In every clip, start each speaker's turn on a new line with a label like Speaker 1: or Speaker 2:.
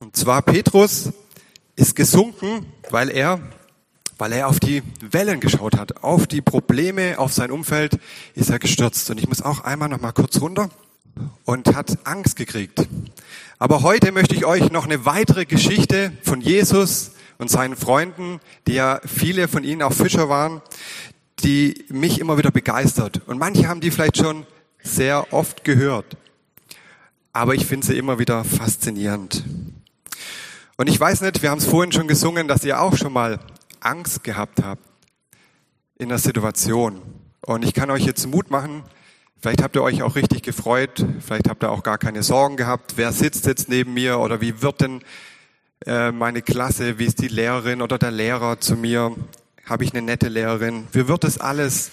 Speaker 1: Und zwar Petrus ist gesunken, weil er, weil er auf die Wellen geschaut hat, auf die Probleme, auf sein Umfeld ist er gestürzt. Und ich muss auch einmal noch mal kurz runter und hat Angst gekriegt. Aber heute möchte ich euch noch eine weitere Geschichte von Jesus und seinen Freunden, die ja viele von ihnen auch Fischer waren, die mich immer wieder begeistert. Und manche haben die vielleicht schon sehr oft gehört. Aber ich finde sie immer wieder faszinierend. Und ich weiß nicht, wir haben es vorhin schon gesungen, dass ihr auch schon mal Angst gehabt habt in der Situation. Und ich kann euch jetzt Mut machen, vielleicht habt ihr euch auch richtig gefreut, vielleicht habt ihr auch gar keine Sorgen gehabt, wer sitzt jetzt neben mir? Oder wie wird denn äh, meine Klasse, wie ist die Lehrerin oder der Lehrer zu mir, habe ich eine nette Lehrerin, wie wird das alles?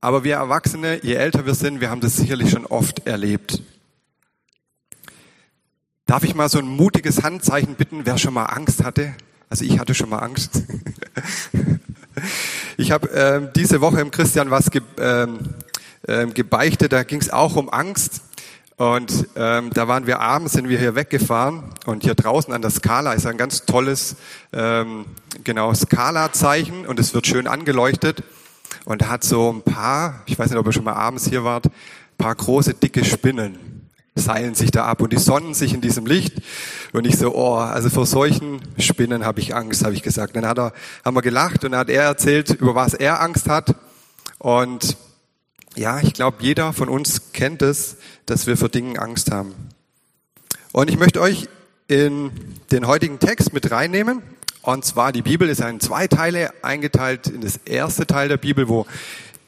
Speaker 1: Aber wir Erwachsene, je älter wir sind, wir haben das sicherlich schon oft erlebt. Darf ich mal so ein mutiges Handzeichen bitten, wer schon mal Angst hatte? Also ich hatte schon mal Angst. ich habe äh, diese Woche im Christian was ge, ähm, äh, gebeichtet, da ging es auch um Angst. Und ähm, da waren wir abends, sind wir hier weggefahren und hier draußen an der Skala ist ein ganz tolles ähm, genau Skala-Zeichen und es wird schön angeleuchtet und hat so ein paar, ich weiß nicht, ob ihr schon mal abends hier wart, paar große dicke Spinnen seilen sich da ab und die sonnen sich in diesem Licht. Und ich so, oh, also vor solchen Spinnen habe ich Angst, habe ich gesagt. Dann hat er, haben wir gelacht und dann hat er erzählt, über was er Angst hat. Und ja, ich glaube, jeder von uns kennt es, dass wir vor Dingen Angst haben. Und ich möchte euch in den heutigen Text mit reinnehmen. Und zwar, die Bibel ist in zwei Teile eingeteilt. In das erste Teil der Bibel, wo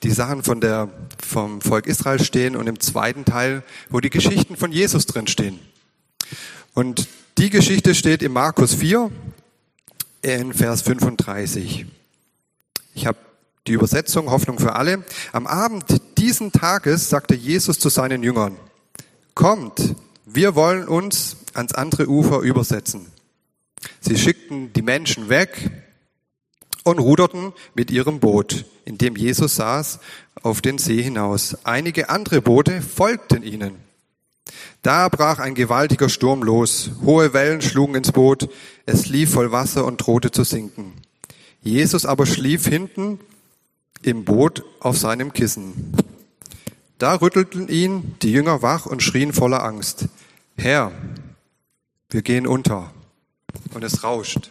Speaker 1: die Sachen von der, vom Volk Israel stehen und im zweiten Teil, wo die Geschichten von Jesus drin stehen. Und die Geschichte steht in Markus 4 in Vers 35. Ich habe die Übersetzung Hoffnung für alle. Am Abend diesen Tages sagte Jesus zu seinen Jüngern, kommt, wir wollen uns ans andere Ufer übersetzen. Sie schickten die Menschen weg und ruderten mit ihrem Boot, in dem Jesus saß, auf den See hinaus. Einige andere Boote folgten ihnen. Da brach ein gewaltiger Sturm los. Hohe Wellen schlugen ins Boot. Es lief voll Wasser und drohte zu sinken. Jesus aber schlief hinten im Boot auf seinem Kissen. Da rüttelten ihn die Jünger wach und schrien voller Angst. Herr, wir gehen unter. Und es rauscht.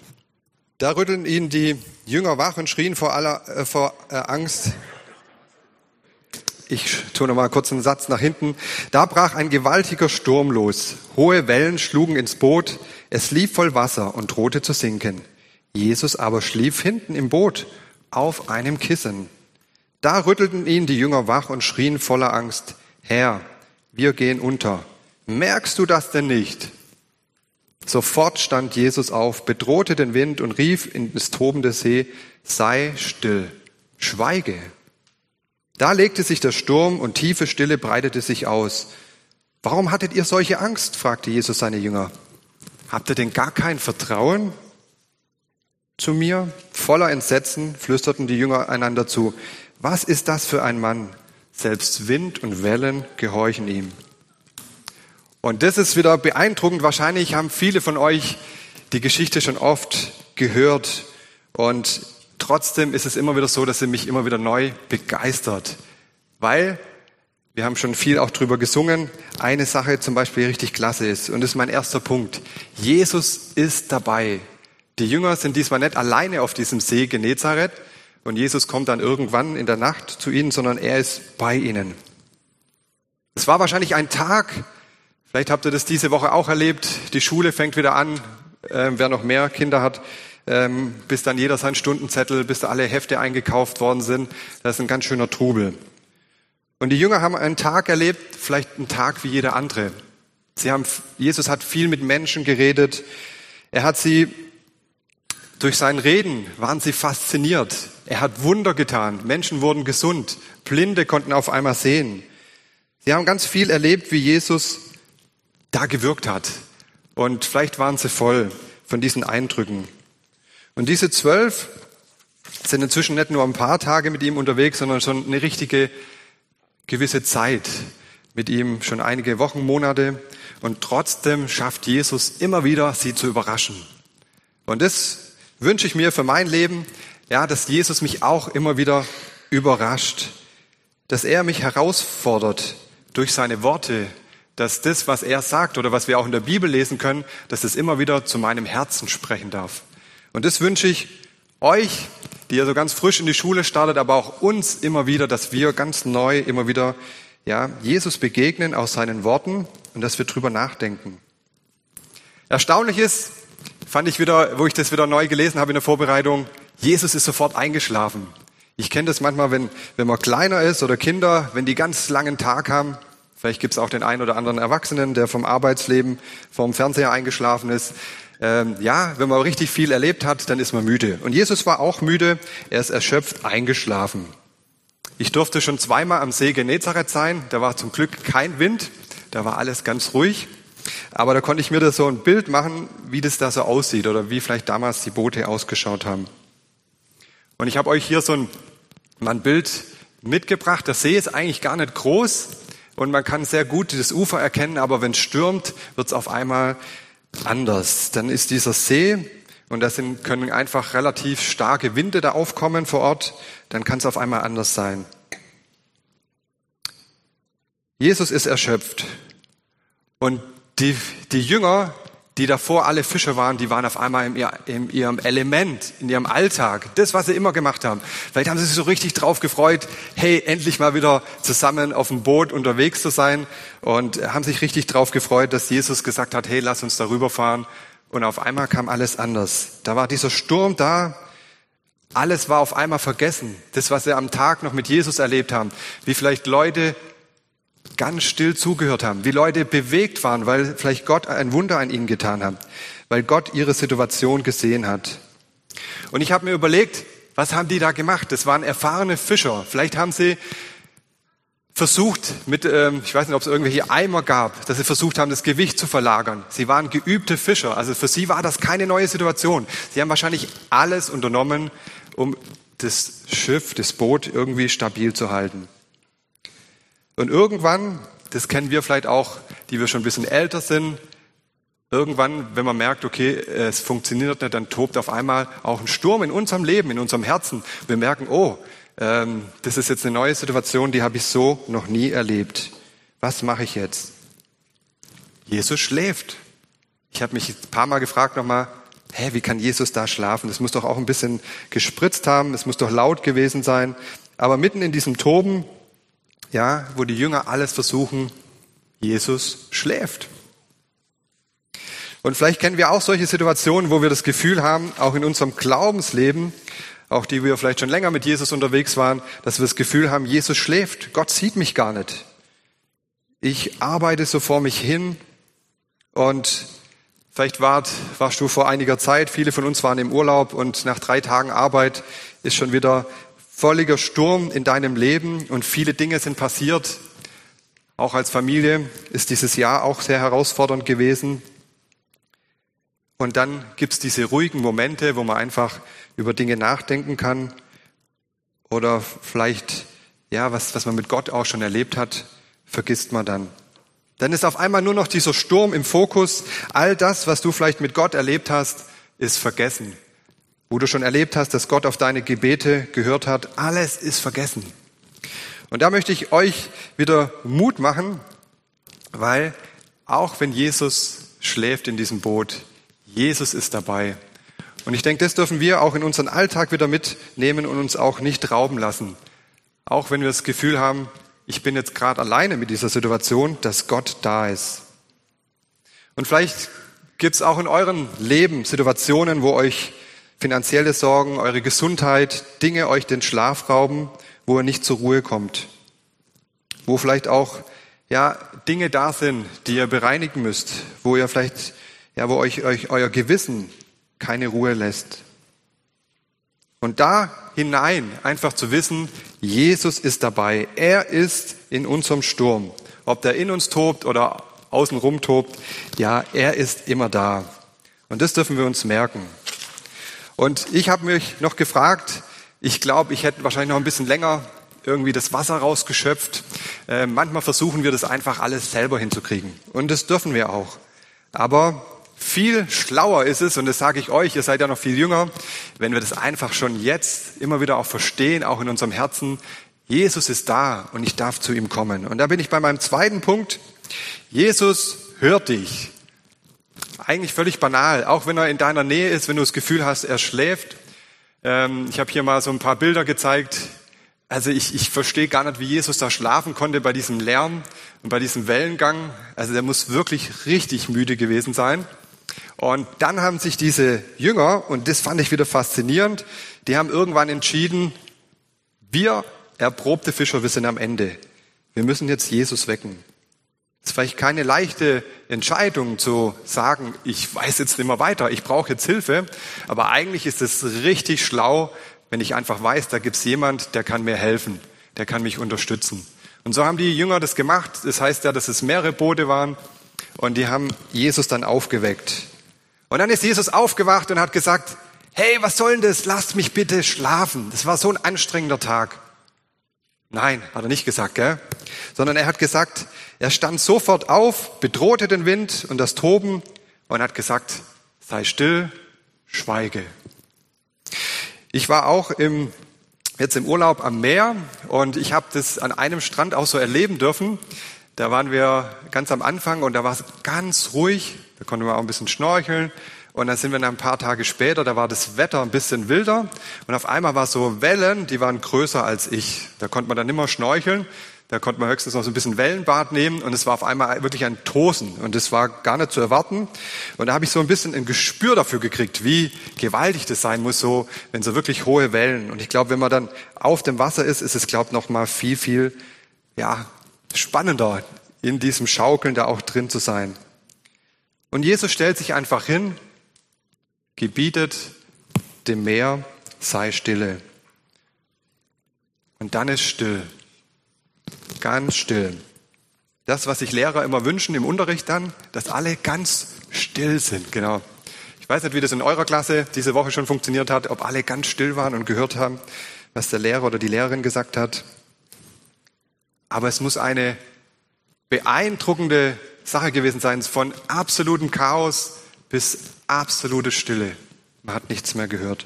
Speaker 1: Da rüttelten ihn die Jünger wach und schrien vor aller äh, vor äh, Angst. Ich tue noch mal kurz einen Satz nach hinten. Da brach ein gewaltiger Sturm los. Hohe Wellen schlugen ins Boot. Es lief voll Wasser und drohte zu sinken. Jesus aber schlief hinten im Boot auf einem Kissen. Da rüttelten ihn die Jünger wach und schrien voller Angst. Herr, wir gehen unter. Merkst du das denn nicht? Sofort stand Jesus auf, bedrohte den Wind und rief in das tobende See, sei still, schweige. Da legte sich der Sturm und tiefe Stille breitete sich aus. Warum hattet ihr solche Angst? fragte Jesus seine Jünger. Habt ihr denn gar kein Vertrauen zu mir? Voller Entsetzen flüsterten die Jünger einander zu. Was ist das für ein Mann? Selbst Wind und Wellen gehorchen ihm. Und das ist wieder beeindruckend. Wahrscheinlich haben viele von euch die Geschichte schon oft gehört. Und trotzdem ist es immer wieder so, dass sie mich immer wieder neu begeistert. Weil, wir haben schon viel auch drüber gesungen, eine Sache zum Beispiel richtig klasse ist. Und das ist mein erster Punkt. Jesus ist dabei. Die Jünger sind diesmal nicht alleine auf diesem See Genezareth. Und Jesus kommt dann irgendwann in der Nacht zu ihnen, sondern er ist bei ihnen. Es war wahrscheinlich ein Tag, Vielleicht habt ihr das diese Woche auch erlebt. Die Schule fängt wieder an. Ähm, wer noch mehr Kinder hat, ähm, bis dann jeder seinen Stundenzettel, bis da alle Hefte eingekauft worden sind. Das ist ein ganz schöner Trubel. Und die Jünger haben einen Tag erlebt, vielleicht einen Tag wie jeder andere. Sie haben, Jesus hat viel mit Menschen geredet. Er hat sie, durch sein Reden waren sie fasziniert. Er hat Wunder getan. Menschen wurden gesund. Blinde konnten auf einmal sehen. Sie haben ganz viel erlebt, wie Jesus da gewirkt hat. Und vielleicht waren sie voll von diesen Eindrücken. Und diese zwölf sind inzwischen nicht nur ein paar Tage mit ihm unterwegs, sondern schon eine richtige gewisse Zeit mit ihm, schon einige Wochen, Monate. und trotzdem schafft Jesus immer wieder, sie zu überraschen. Und das wünsche ich mir für mein Leben, ja, dass Jesus mich auch immer wieder überrascht, dass er mich herausfordert durch seine Worte, dass das, was er sagt oder was wir auch in der Bibel lesen können, dass es immer wieder zu meinem Herzen sprechen darf. Und das wünsche ich euch, die ihr so ganz frisch in die Schule startet, aber auch uns immer wieder, dass wir ganz neu immer wieder ja, Jesus begegnen aus seinen Worten und dass wir drüber nachdenken. Erstaunlich ist, fand ich wieder, wo ich das wieder neu gelesen habe in der Vorbereitung, Jesus ist sofort eingeschlafen. Ich kenne das manchmal, wenn, wenn man kleiner ist oder Kinder, wenn die ganz langen Tag haben. Vielleicht gibt es auch den einen oder anderen Erwachsenen, der vom Arbeitsleben vom Fernseher eingeschlafen ist. Ähm, ja, wenn man richtig viel erlebt hat, dann ist man müde. Und Jesus war auch müde. Er ist erschöpft eingeschlafen. Ich durfte schon zweimal am See Genezareth sein. Da war zum Glück kein Wind. Da war alles ganz ruhig. Aber da konnte ich mir das so ein Bild machen, wie das da so aussieht oder wie vielleicht damals die Boote ausgeschaut haben. Und ich habe euch hier so ein, ein Bild mitgebracht. Der See ist eigentlich gar nicht groß und man kann sehr gut das Ufer erkennen, aber wenn es stürmt, wird es auf einmal anders. Dann ist dieser See und da können einfach relativ starke Winde da aufkommen vor Ort, dann kann es auf einmal anders sein. Jesus ist erschöpft und die, die Jünger, die davor alle Fische waren, die waren auf einmal in, ihrem Element, in ihrem Alltag, das, was sie immer gemacht haben. Vielleicht haben sie sich so richtig drauf gefreut, hey, endlich mal wieder zusammen auf dem Boot unterwegs zu sein und haben sich richtig drauf gefreut, dass Jesus gesagt hat, hey, lass uns darüber fahren. Und auf einmal kam alles anders. Da war dieser Sturm da, alles war auf einmal vergessen. Das, was sie am Tag noch mit Jesus erlebt haben. Wie vielleicht Leute ganz still zugehört haben, wie Leute bewegt waren, weil vielleicht Gott ein Wunder an ihnen getan hat, weil Gott ihre Situation gesehen hat. Und ich habe mir überlegt, was haben die da gemacht? Das waren erfahrene Fischer. Vielleicht haben sie versucht, mit, ähm, ich weiß nicht, ob es irgendwelche Eimer gab, dass sie versucht haben, das Gewicht zu verlagern. Sie waren geübte Fischer. Also für sie war das keine neue Situation. Sie haben wahrscheinlich alles unternommen, um das Schiff, das Boot irgendwie stabil zu halten. Und irgendwann, das kennen wir vielleicht auch, die wir schon ein bisschen älter sind, irgendwann, wenn man merkt, okay, es funktioniert nicht, dann tobt auf einmal auch ein Sturm in unserem Leben, in unserem Herzen. Wir merken, oh, ähm, das ist jetzt eine neue Situation, die habe ich so noch nie erlebt. Was mache ich jetzt? Jesus schläft. Ich habe mich ein paar Mal gefragt nochmal, hä, wie kann Jesus da schlafen? Das muss doch auch ein bisschen gespritzt haben, es muss doch laut gewesen sein. Aber mitten in diesem Toben ja, wo die Jünger alles versuchen, Jesus schläft. Und vielleicht kennen wir auch solche Situationen, wo wir das Gefühl haben, auch in unserem Glaubensleben, auch die wir vielleicht schon länger mit Jesus unterwegs waren, dass wir das Gefühl haben, Jesus schläft, Gott sieht mich gar nicht. Ich arbeite so vor mich hin und vielleicht wart, warst du vor einiger Zeit, viele von uns waren im Urlaub und nach drei Tagen Arbeit ist schon wieder völliger Sturm in deinem Leben und viele Dinge sind passiert. Auch als Familie ist dieses Jahr auch sehr herausfordernd gewesen. Und dann gibt's diese ruhigen Momente, wo man einfach über Dinge nachdenken kann oder vielleicht, ja, was, was man mit Gott auch schon erlebt hat, vergisst man dann. Dann ist auf einmal nur noch dieser Sturm im Fokus. All das, was du vielleicht mit Gott erlebt hast, ist vergessen wo du schon erlebt hast, dass Gott auf deine Gebete gehört hat, alles ist vergessen. Und da möchte ich euch wieder Mut machen, weil auch wenn Jesus schläft in diesem Boot, Jesus ist dabei. Und ich denke, das dürfen wir auch in unseren Alltag wieder mitnehmen und uns auch nicht rauben lassen. Auch wenn wir das Gefühl haben, ich bin jetzt gerade alleine mit dieser Situation, dass Gott da ist. Und vielleicht gibt es auch in eurem Leben Situationen, wo euch finanzielle Sorgen, eure Gesundheit, Dinge euch den Schlaf rauben, wo ihr nicht zur Ruhe kommt. Wo vielleicht auch, ja, Dinge da sind, die ihr bereinigen müsst, wo ihr vielleicht, ja, wo euch, euch euer Gewissen keine Ruhe lässt. Und da hinein einfach zu wissen, Jesus ist dabei. Er ist in unserem Sturm. Ob der in uns tobt oder außenrum tobt, ja, er ist immer da. Und das dürfen wir uns merken. Und ich habe mich noch gefragt, ich glaube, ich hätte wahrscheinlich noch ein bisschen länger irgendwie das Wasser rausgeschöpft. Äh, manchmal versuchen wir das einfach alles selber hinzukriegen. Und das dürfen wir auch. Aber viel schlauer ist es, und das sage ich euch, ihr seid ja noch viel jünger, wenn wir das einfach schon jetzt immer wieder auch verstehen, auch in unserem Herzen, Jesus ist da und ich darf zu ihm kommen. Und da bin ich bei meinem zweiten Punkt. Jesus hört dich. Eigentlich völlig banal, auch wenn er in deiner Nähe ist, wenn du das Gefühl hast, er schläft. Ähm, ich habe hier mal so ein paar Bilder gezeigt. Also ich, ich verstehe gar nicht, wie Jesus da schlafen konnte bei diesem Lärm und bei diesem Wellengang. Also der muss wirklich richtig müde gewesen sein. Und dann haben sich diese Jünger, und das fand ich wieder faszinierend, die haben irgendwann entschieden, wir erprobte Fischer, wir sind am Ende. Wir müssen jetzt Jesus wecken. Es ist vielleicht keine leichte Entscheidung zu sagen, ich weiß jetzt nicht mehr weiter, ich brauche jetzt Hilfe, aber eigentlich ist es richtig schlau, wenn ich einfach weiß, da gibt es jemand, der kann mir helfen, der kann mich unterstützen. Und so haben die Jünger das gemacht. Das heißt ja, dass es mehrere Boote waren und die haben Jesus dann aufgeweckt. Und dann ist Jesus aufgewacht und hat gesagt, hey, was soll denn das? Lasst mich bitte schlafen. Das war so ein anstrengender Tag. Nein, hat er nicht gesagt, gell? Sondern er hat gesagt, er stand sofort auf, bedrohte den Wind und das Toben und hat gesagt, sei still, schweige. Ich war auch im, jetzt im Urlaub am Meer und ich habe das an einem Strand auch so erleben dürfen. Da waren wir ganz am Anfang und da war es ganz ruhig. Da konnten wir auch ein bisschen schnorcheln. Und dann sind wir ein paar Tage später, da war das Wetter ein bisschen wilder und auf einmal war so Wellen, die waren größer als ich. Da konnte man dann immer schnorcheln, da konnte man höchstens noch so ein bisschen Wellenbad nehmen und es war auf einmal wirklich ein Tosen und das war gar nicht zu erwarten. Und da habe ich so ein bisschen ein Gespür dafür gekriegt, wie gewaltig das sein muss, so wenn so wirklich hohe Wellen. Und ich glaube, wenn man dann auf dem Wasser ist, ist es glaube ich noch mal viel viel ja spannender in diesem Schaukeln da auch drin zu sein. Und Jesus stellt sich einfach hin gebietet dem Meer, sei stille. Und dann ist still. Ganz still. Das, was sich Lehrer immer wünschen im Unterricht dann, dass alle ganz still sind. Genau. Ich weiß nicht, wie das in eurer Klasse diese Woche schon funktioniert hat, ob alle ganz still waren und gehört haben, was der Lehrer oder die Lehrerin gesagt hat. Aber es muss eine beeindruckende Sache gewesen sein, von absolutem Chaos bis absolute Stille. Man hat nichts mehr gehört.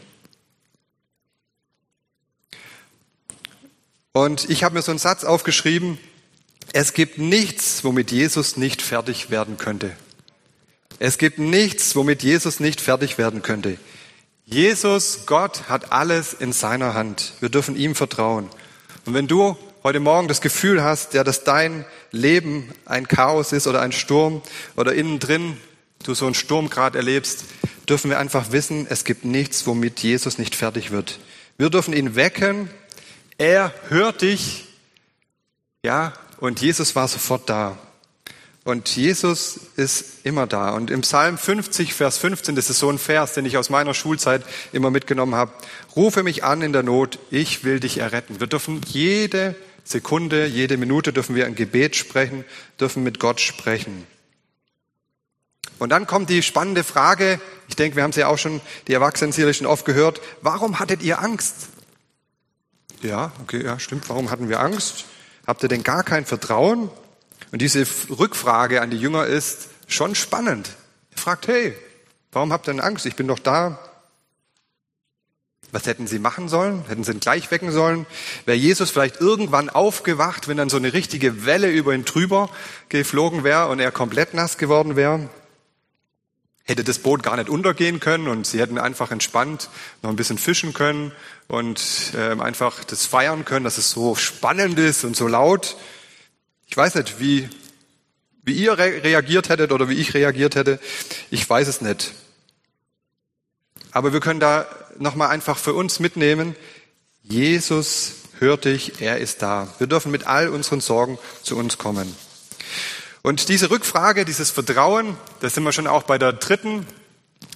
Speaker 1: Und ich habe mir so einen Satz aufgeschrieben, es gibt nichts, womit Jesus nicht fertig werden könnte. Es gibt nichts, womit Jesus nicht fertig werden könnte. Jesus, Gott, hat alles in seiner Hand. Wir dürfen ihm vertrauen. Und wenn du heute Morgen das Gefühl hast, ja, dass dein Leben ein Chaos ist oder ein Sturm oder innen drin du so einen Sturm gerade erlebst, dürfen wir einfach wissen, es gibt nichts, womit Jesus nicht fertig wird. Wir dürfen ihn wecken. Er hört dich. Ja, und Jesus war sofort da. Und Jesus ist immer da. Und im Psalm 50, Vers 15, das ist so ein Vers, den ich aus meiner Schulzeit immer mitgenommen habe. Rufe mich an in der Not, ich will dich erretten. Wir dürfen jede Sekunde, jede Minute dürfen wir ein Gebet sprechen, dürfen mit Gott sprechen. Und dann kommt die spannende Frage, ich denke, wir haben sie auch schon, die Erwachsenen sicherlich schon oft gehört, warum hattet ihr Angst? Ja, okay, ja, stimmt, warum hatten wir Angst? Habt ihr denn gar kein Vertrauen? Und diese Rückfrage an die Jünger ist schon spannend. Er fragt, hey, warum habt ihr denn Angst? Ich bin doch da. Was hätten sie machen sollen? Hätten sie ihn gleich wecken sollen? Wäre Jesus vielleicht irgendwann aufgewacht, wenn dann so eine richtige Welle über ihn drüber geflogen wäre und er komplett nass geworden wäre? Hätte das Boot gar nicht untergehen können und sie hätten einfach entspannt noch ein bisschen fischen können und äh, einfach das feiern können, dass es so spannend ist und so laut. Ich weiß nicht, wie, wie ihr re reagiert hättet oder wie ich reagiert hätte. Ich weiß es nicht. Aber wir können da nochmal einfach für uns mitnehmen. Jesus hört dich, er ist da. Wir dürfen mit all unseren Sorgen zu uns kommen. Und diese Rückfrage, dieses Vertrauen, da sind wir schon auch bei der dritten,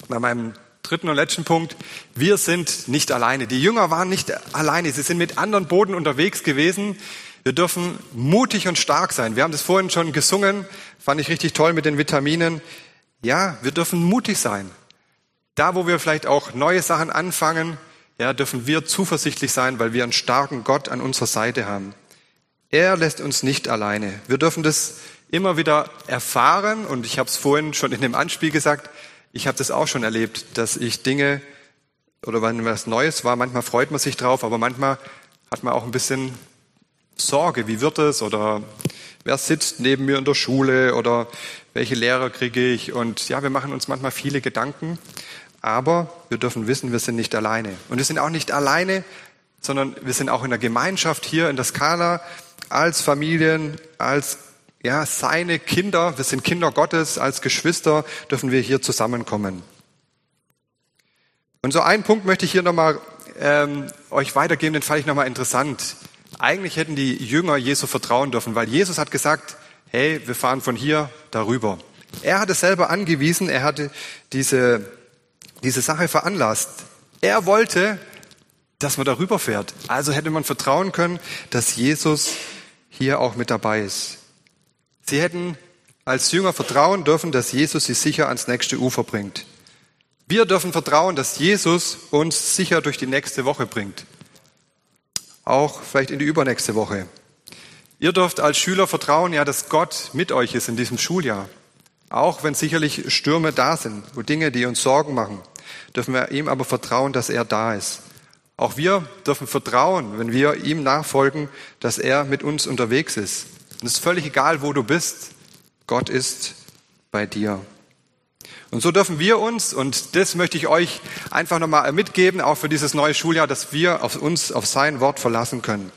Speaker 1: bei meinem dritten und letzten Punkt. Wir sind nicht alleine. Die Jünger waren nicht alleine. Sie sind mit anderen Boden unterwegs gewesen. Wir dürfen mutig und stark sein. Wir haben das vorhin schon gesungen. Fand ich richtig toll mit den Vitaminen. Ja, wir dürfen mutig sein. Da, wo wir vielleicht auch neue Sachen anfangen, ja, dürfen wir zuversichtlich sein, weil wir einen starken Gott an unserer Seite haben. Er lässt uns nicht alleine. Wir dürfen das immer wieder erfahren und ich habe es vorhin schon in dem Anspiel gesagt, ich habe das auch schon erlebt, dass ich Dinge oder wenn was Neues war, manchmal freut man sich drauf, aber manchmal hat man auch ein bisschen Sorge, wie wird es oder wer sitzt neben mir in der Schule oder welche Lehrer kriege ich und ja, wir machen uns manchmal viele Gedanken, aber wir dürfen wissen, wir sind nicht alleine. Und wir sind auch nicht alleine, sondern wir sind auch in der Gemeinschaft hier in der Skala als Familien, als ja, seine Kinder, wir sind Kinder Gottes, als Geschwister dürfen wir hier zusammenkommen. Und so einen Punkt möchte ich hier nochmal ähm, euch weitergeben, den fand ich nochmal interessant. Eigentlich hätten die Jünger Jesu vertrauen dürfen, weil Jesus hat gesagt, hey, wir fahren von hier darüber. Er hat es selber angewiesen, er hatte diese, diese Sache veranlasst. Er wollte, dass man darüber fährt. Also hätte man vertrauen können, dass Jesus hier auch mit dabei ist. Sie hätten als Jünger vertrauen dürfen, dass Jesus sie sicher ans nächste Ufer bringt. Wir dürfen vertrauen, dass Jesus uns sicher durch die nächste Woche bringt. Auch vielleicht in die übernächste Woche. Ihr dürft als Schüler vertrauen, ja, dass Gott mit euch ist in diesem Schuljahr. Auch wenn sicherlich Stürme da sind, wo Dinge, die uns Sorgen machen, dürfen wir ihm aber vertrauen, dass er da ist. Auch wir dürfen vertrauen, wenn wir ihm nachfolgen, dass er mit uns unterwegs ist. Und es ist völlig egal, wo du bist. Gott ist bei dir. Und so dürfen wir uns, und das möchte ich euch einfach nochmal mitgeben, auch für dieses neue Schuljahr, dass wir auf uns, auf sein Wort verlassen können.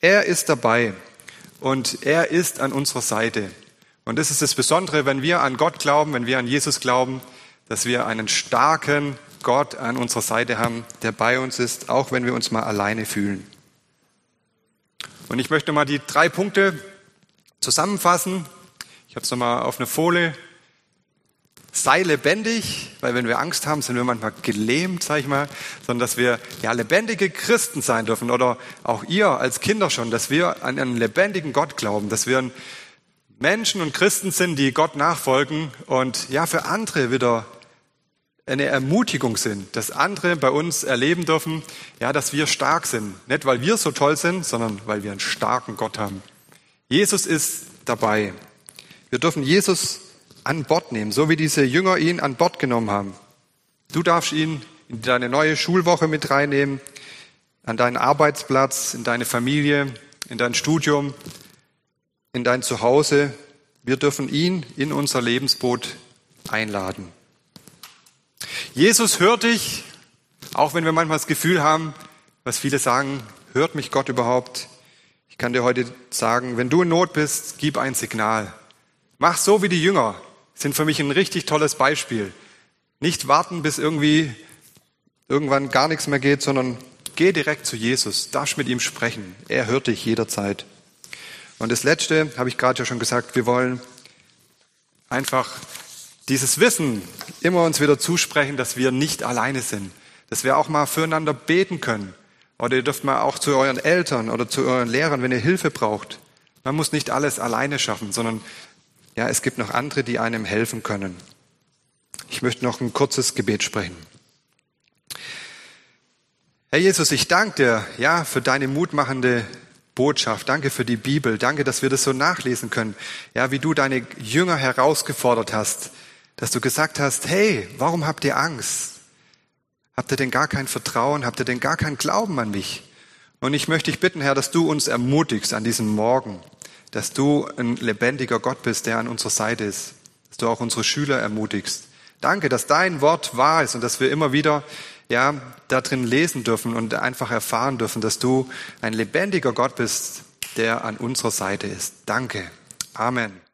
Speaker 1: Er ist dabei und er ist an unserer Seite. Und das ist das Besondere, wenn wir an Gott glauben, wenn wir an Jesus glauben, dass wir einen starken Gott an unserer Seite haben, der bei uns ist, auch wenn wir uns mal alleine fühlen. Und ich möchte mal die drei Punkte zusammenfassen. Ich habe es nochmal auf eine Folie sei lebendig, weil wenn wir Angst haben, sind wir manchmal gelähmt, sag ich mal, sondern dass wir ja lebendige Christen sein dürfen oder auch ihr als Kinder schon, dass wir an einen lebendigen Gott glauben, dass wir Menschen und Christen sind, die Gott nachfolgen und ja für andere wieder eine Ermutigung sind, dass andere bei uns erleben dürfen, ja, dass wir stark sind, nicht weil wir so toll sind, sondern weil wir einen starken Gott haben. Jesus ist dabei. Wir dürfen Jesus an Bord nehmen, so wie diese Jünger ihn an Bord genommen haben. Du darfst ihn in deine neue Schulwoche mit reinnehmen, an deinen Arbeitsplatz, in deine Familie, in dein Studium, in dein Zuhause. Wir dürfen ihn in unser Lebensboot einladen. Jesus hört dich, auch wenn wir manchmal das Gefühl haben, was viele sagen, hört mich Gott überhaupt? Ich kann dir heute sagen, wenn du in Not bist, gib ein Signal. Mach so wie die Jünger sind für mich ein richtig tolles Beispiel. Nicht warten, bis irgendwie irgendwann gar nichts mehr geht, sondern geh direkt zu Jesus, darfst mit ihm sprechen. Er hört dich jederzeit. Und das Letzte habe ich gerade ja schon gesagt, wir wollen einfach dieses Wissen immer uns wieder zusprechen, dass wir nicht alleine sind, dass wir auch mal füreinander beten können. Oder ihr dürft mal auch zu euren Eltern oder zu euren Lehrern, wenn ihr Hilfe braucht. Man muss nicht alles alleine schaffen, sondern ja, es gibt noch andere, die einem helfen können. Ich möchte noch ein kurzes Gebet sprechen. Herr Jesus, ich danke dir, ja, für deine mutmachende Botschaft. Danke für die Bibel. Danke, dass wir das so nachlesen können. Ja, wie du deine Jünger herausgefordert hast, dass du gesagt hast, hey, warum habt ihr Angst? Habt ihr denn gar kein Vertrauen? Habt ihr denn gar keinen Glauben an mich? Und ich möchte dich bitten, Herr, dass du uns ermutigst an diesem Morgen, dass du ein lebendiger Gott bist, der an unserer Seite ist, dass du auch unsere Schüler ermutigst. Danke, dass dein Wort wahr ist und dass wir immer wieder ja, da drin lesen dürfen und einfach erfahren dürfen, dass du ein lebendiger Gott bist, der an unserer Seite ist. Danke. Amen.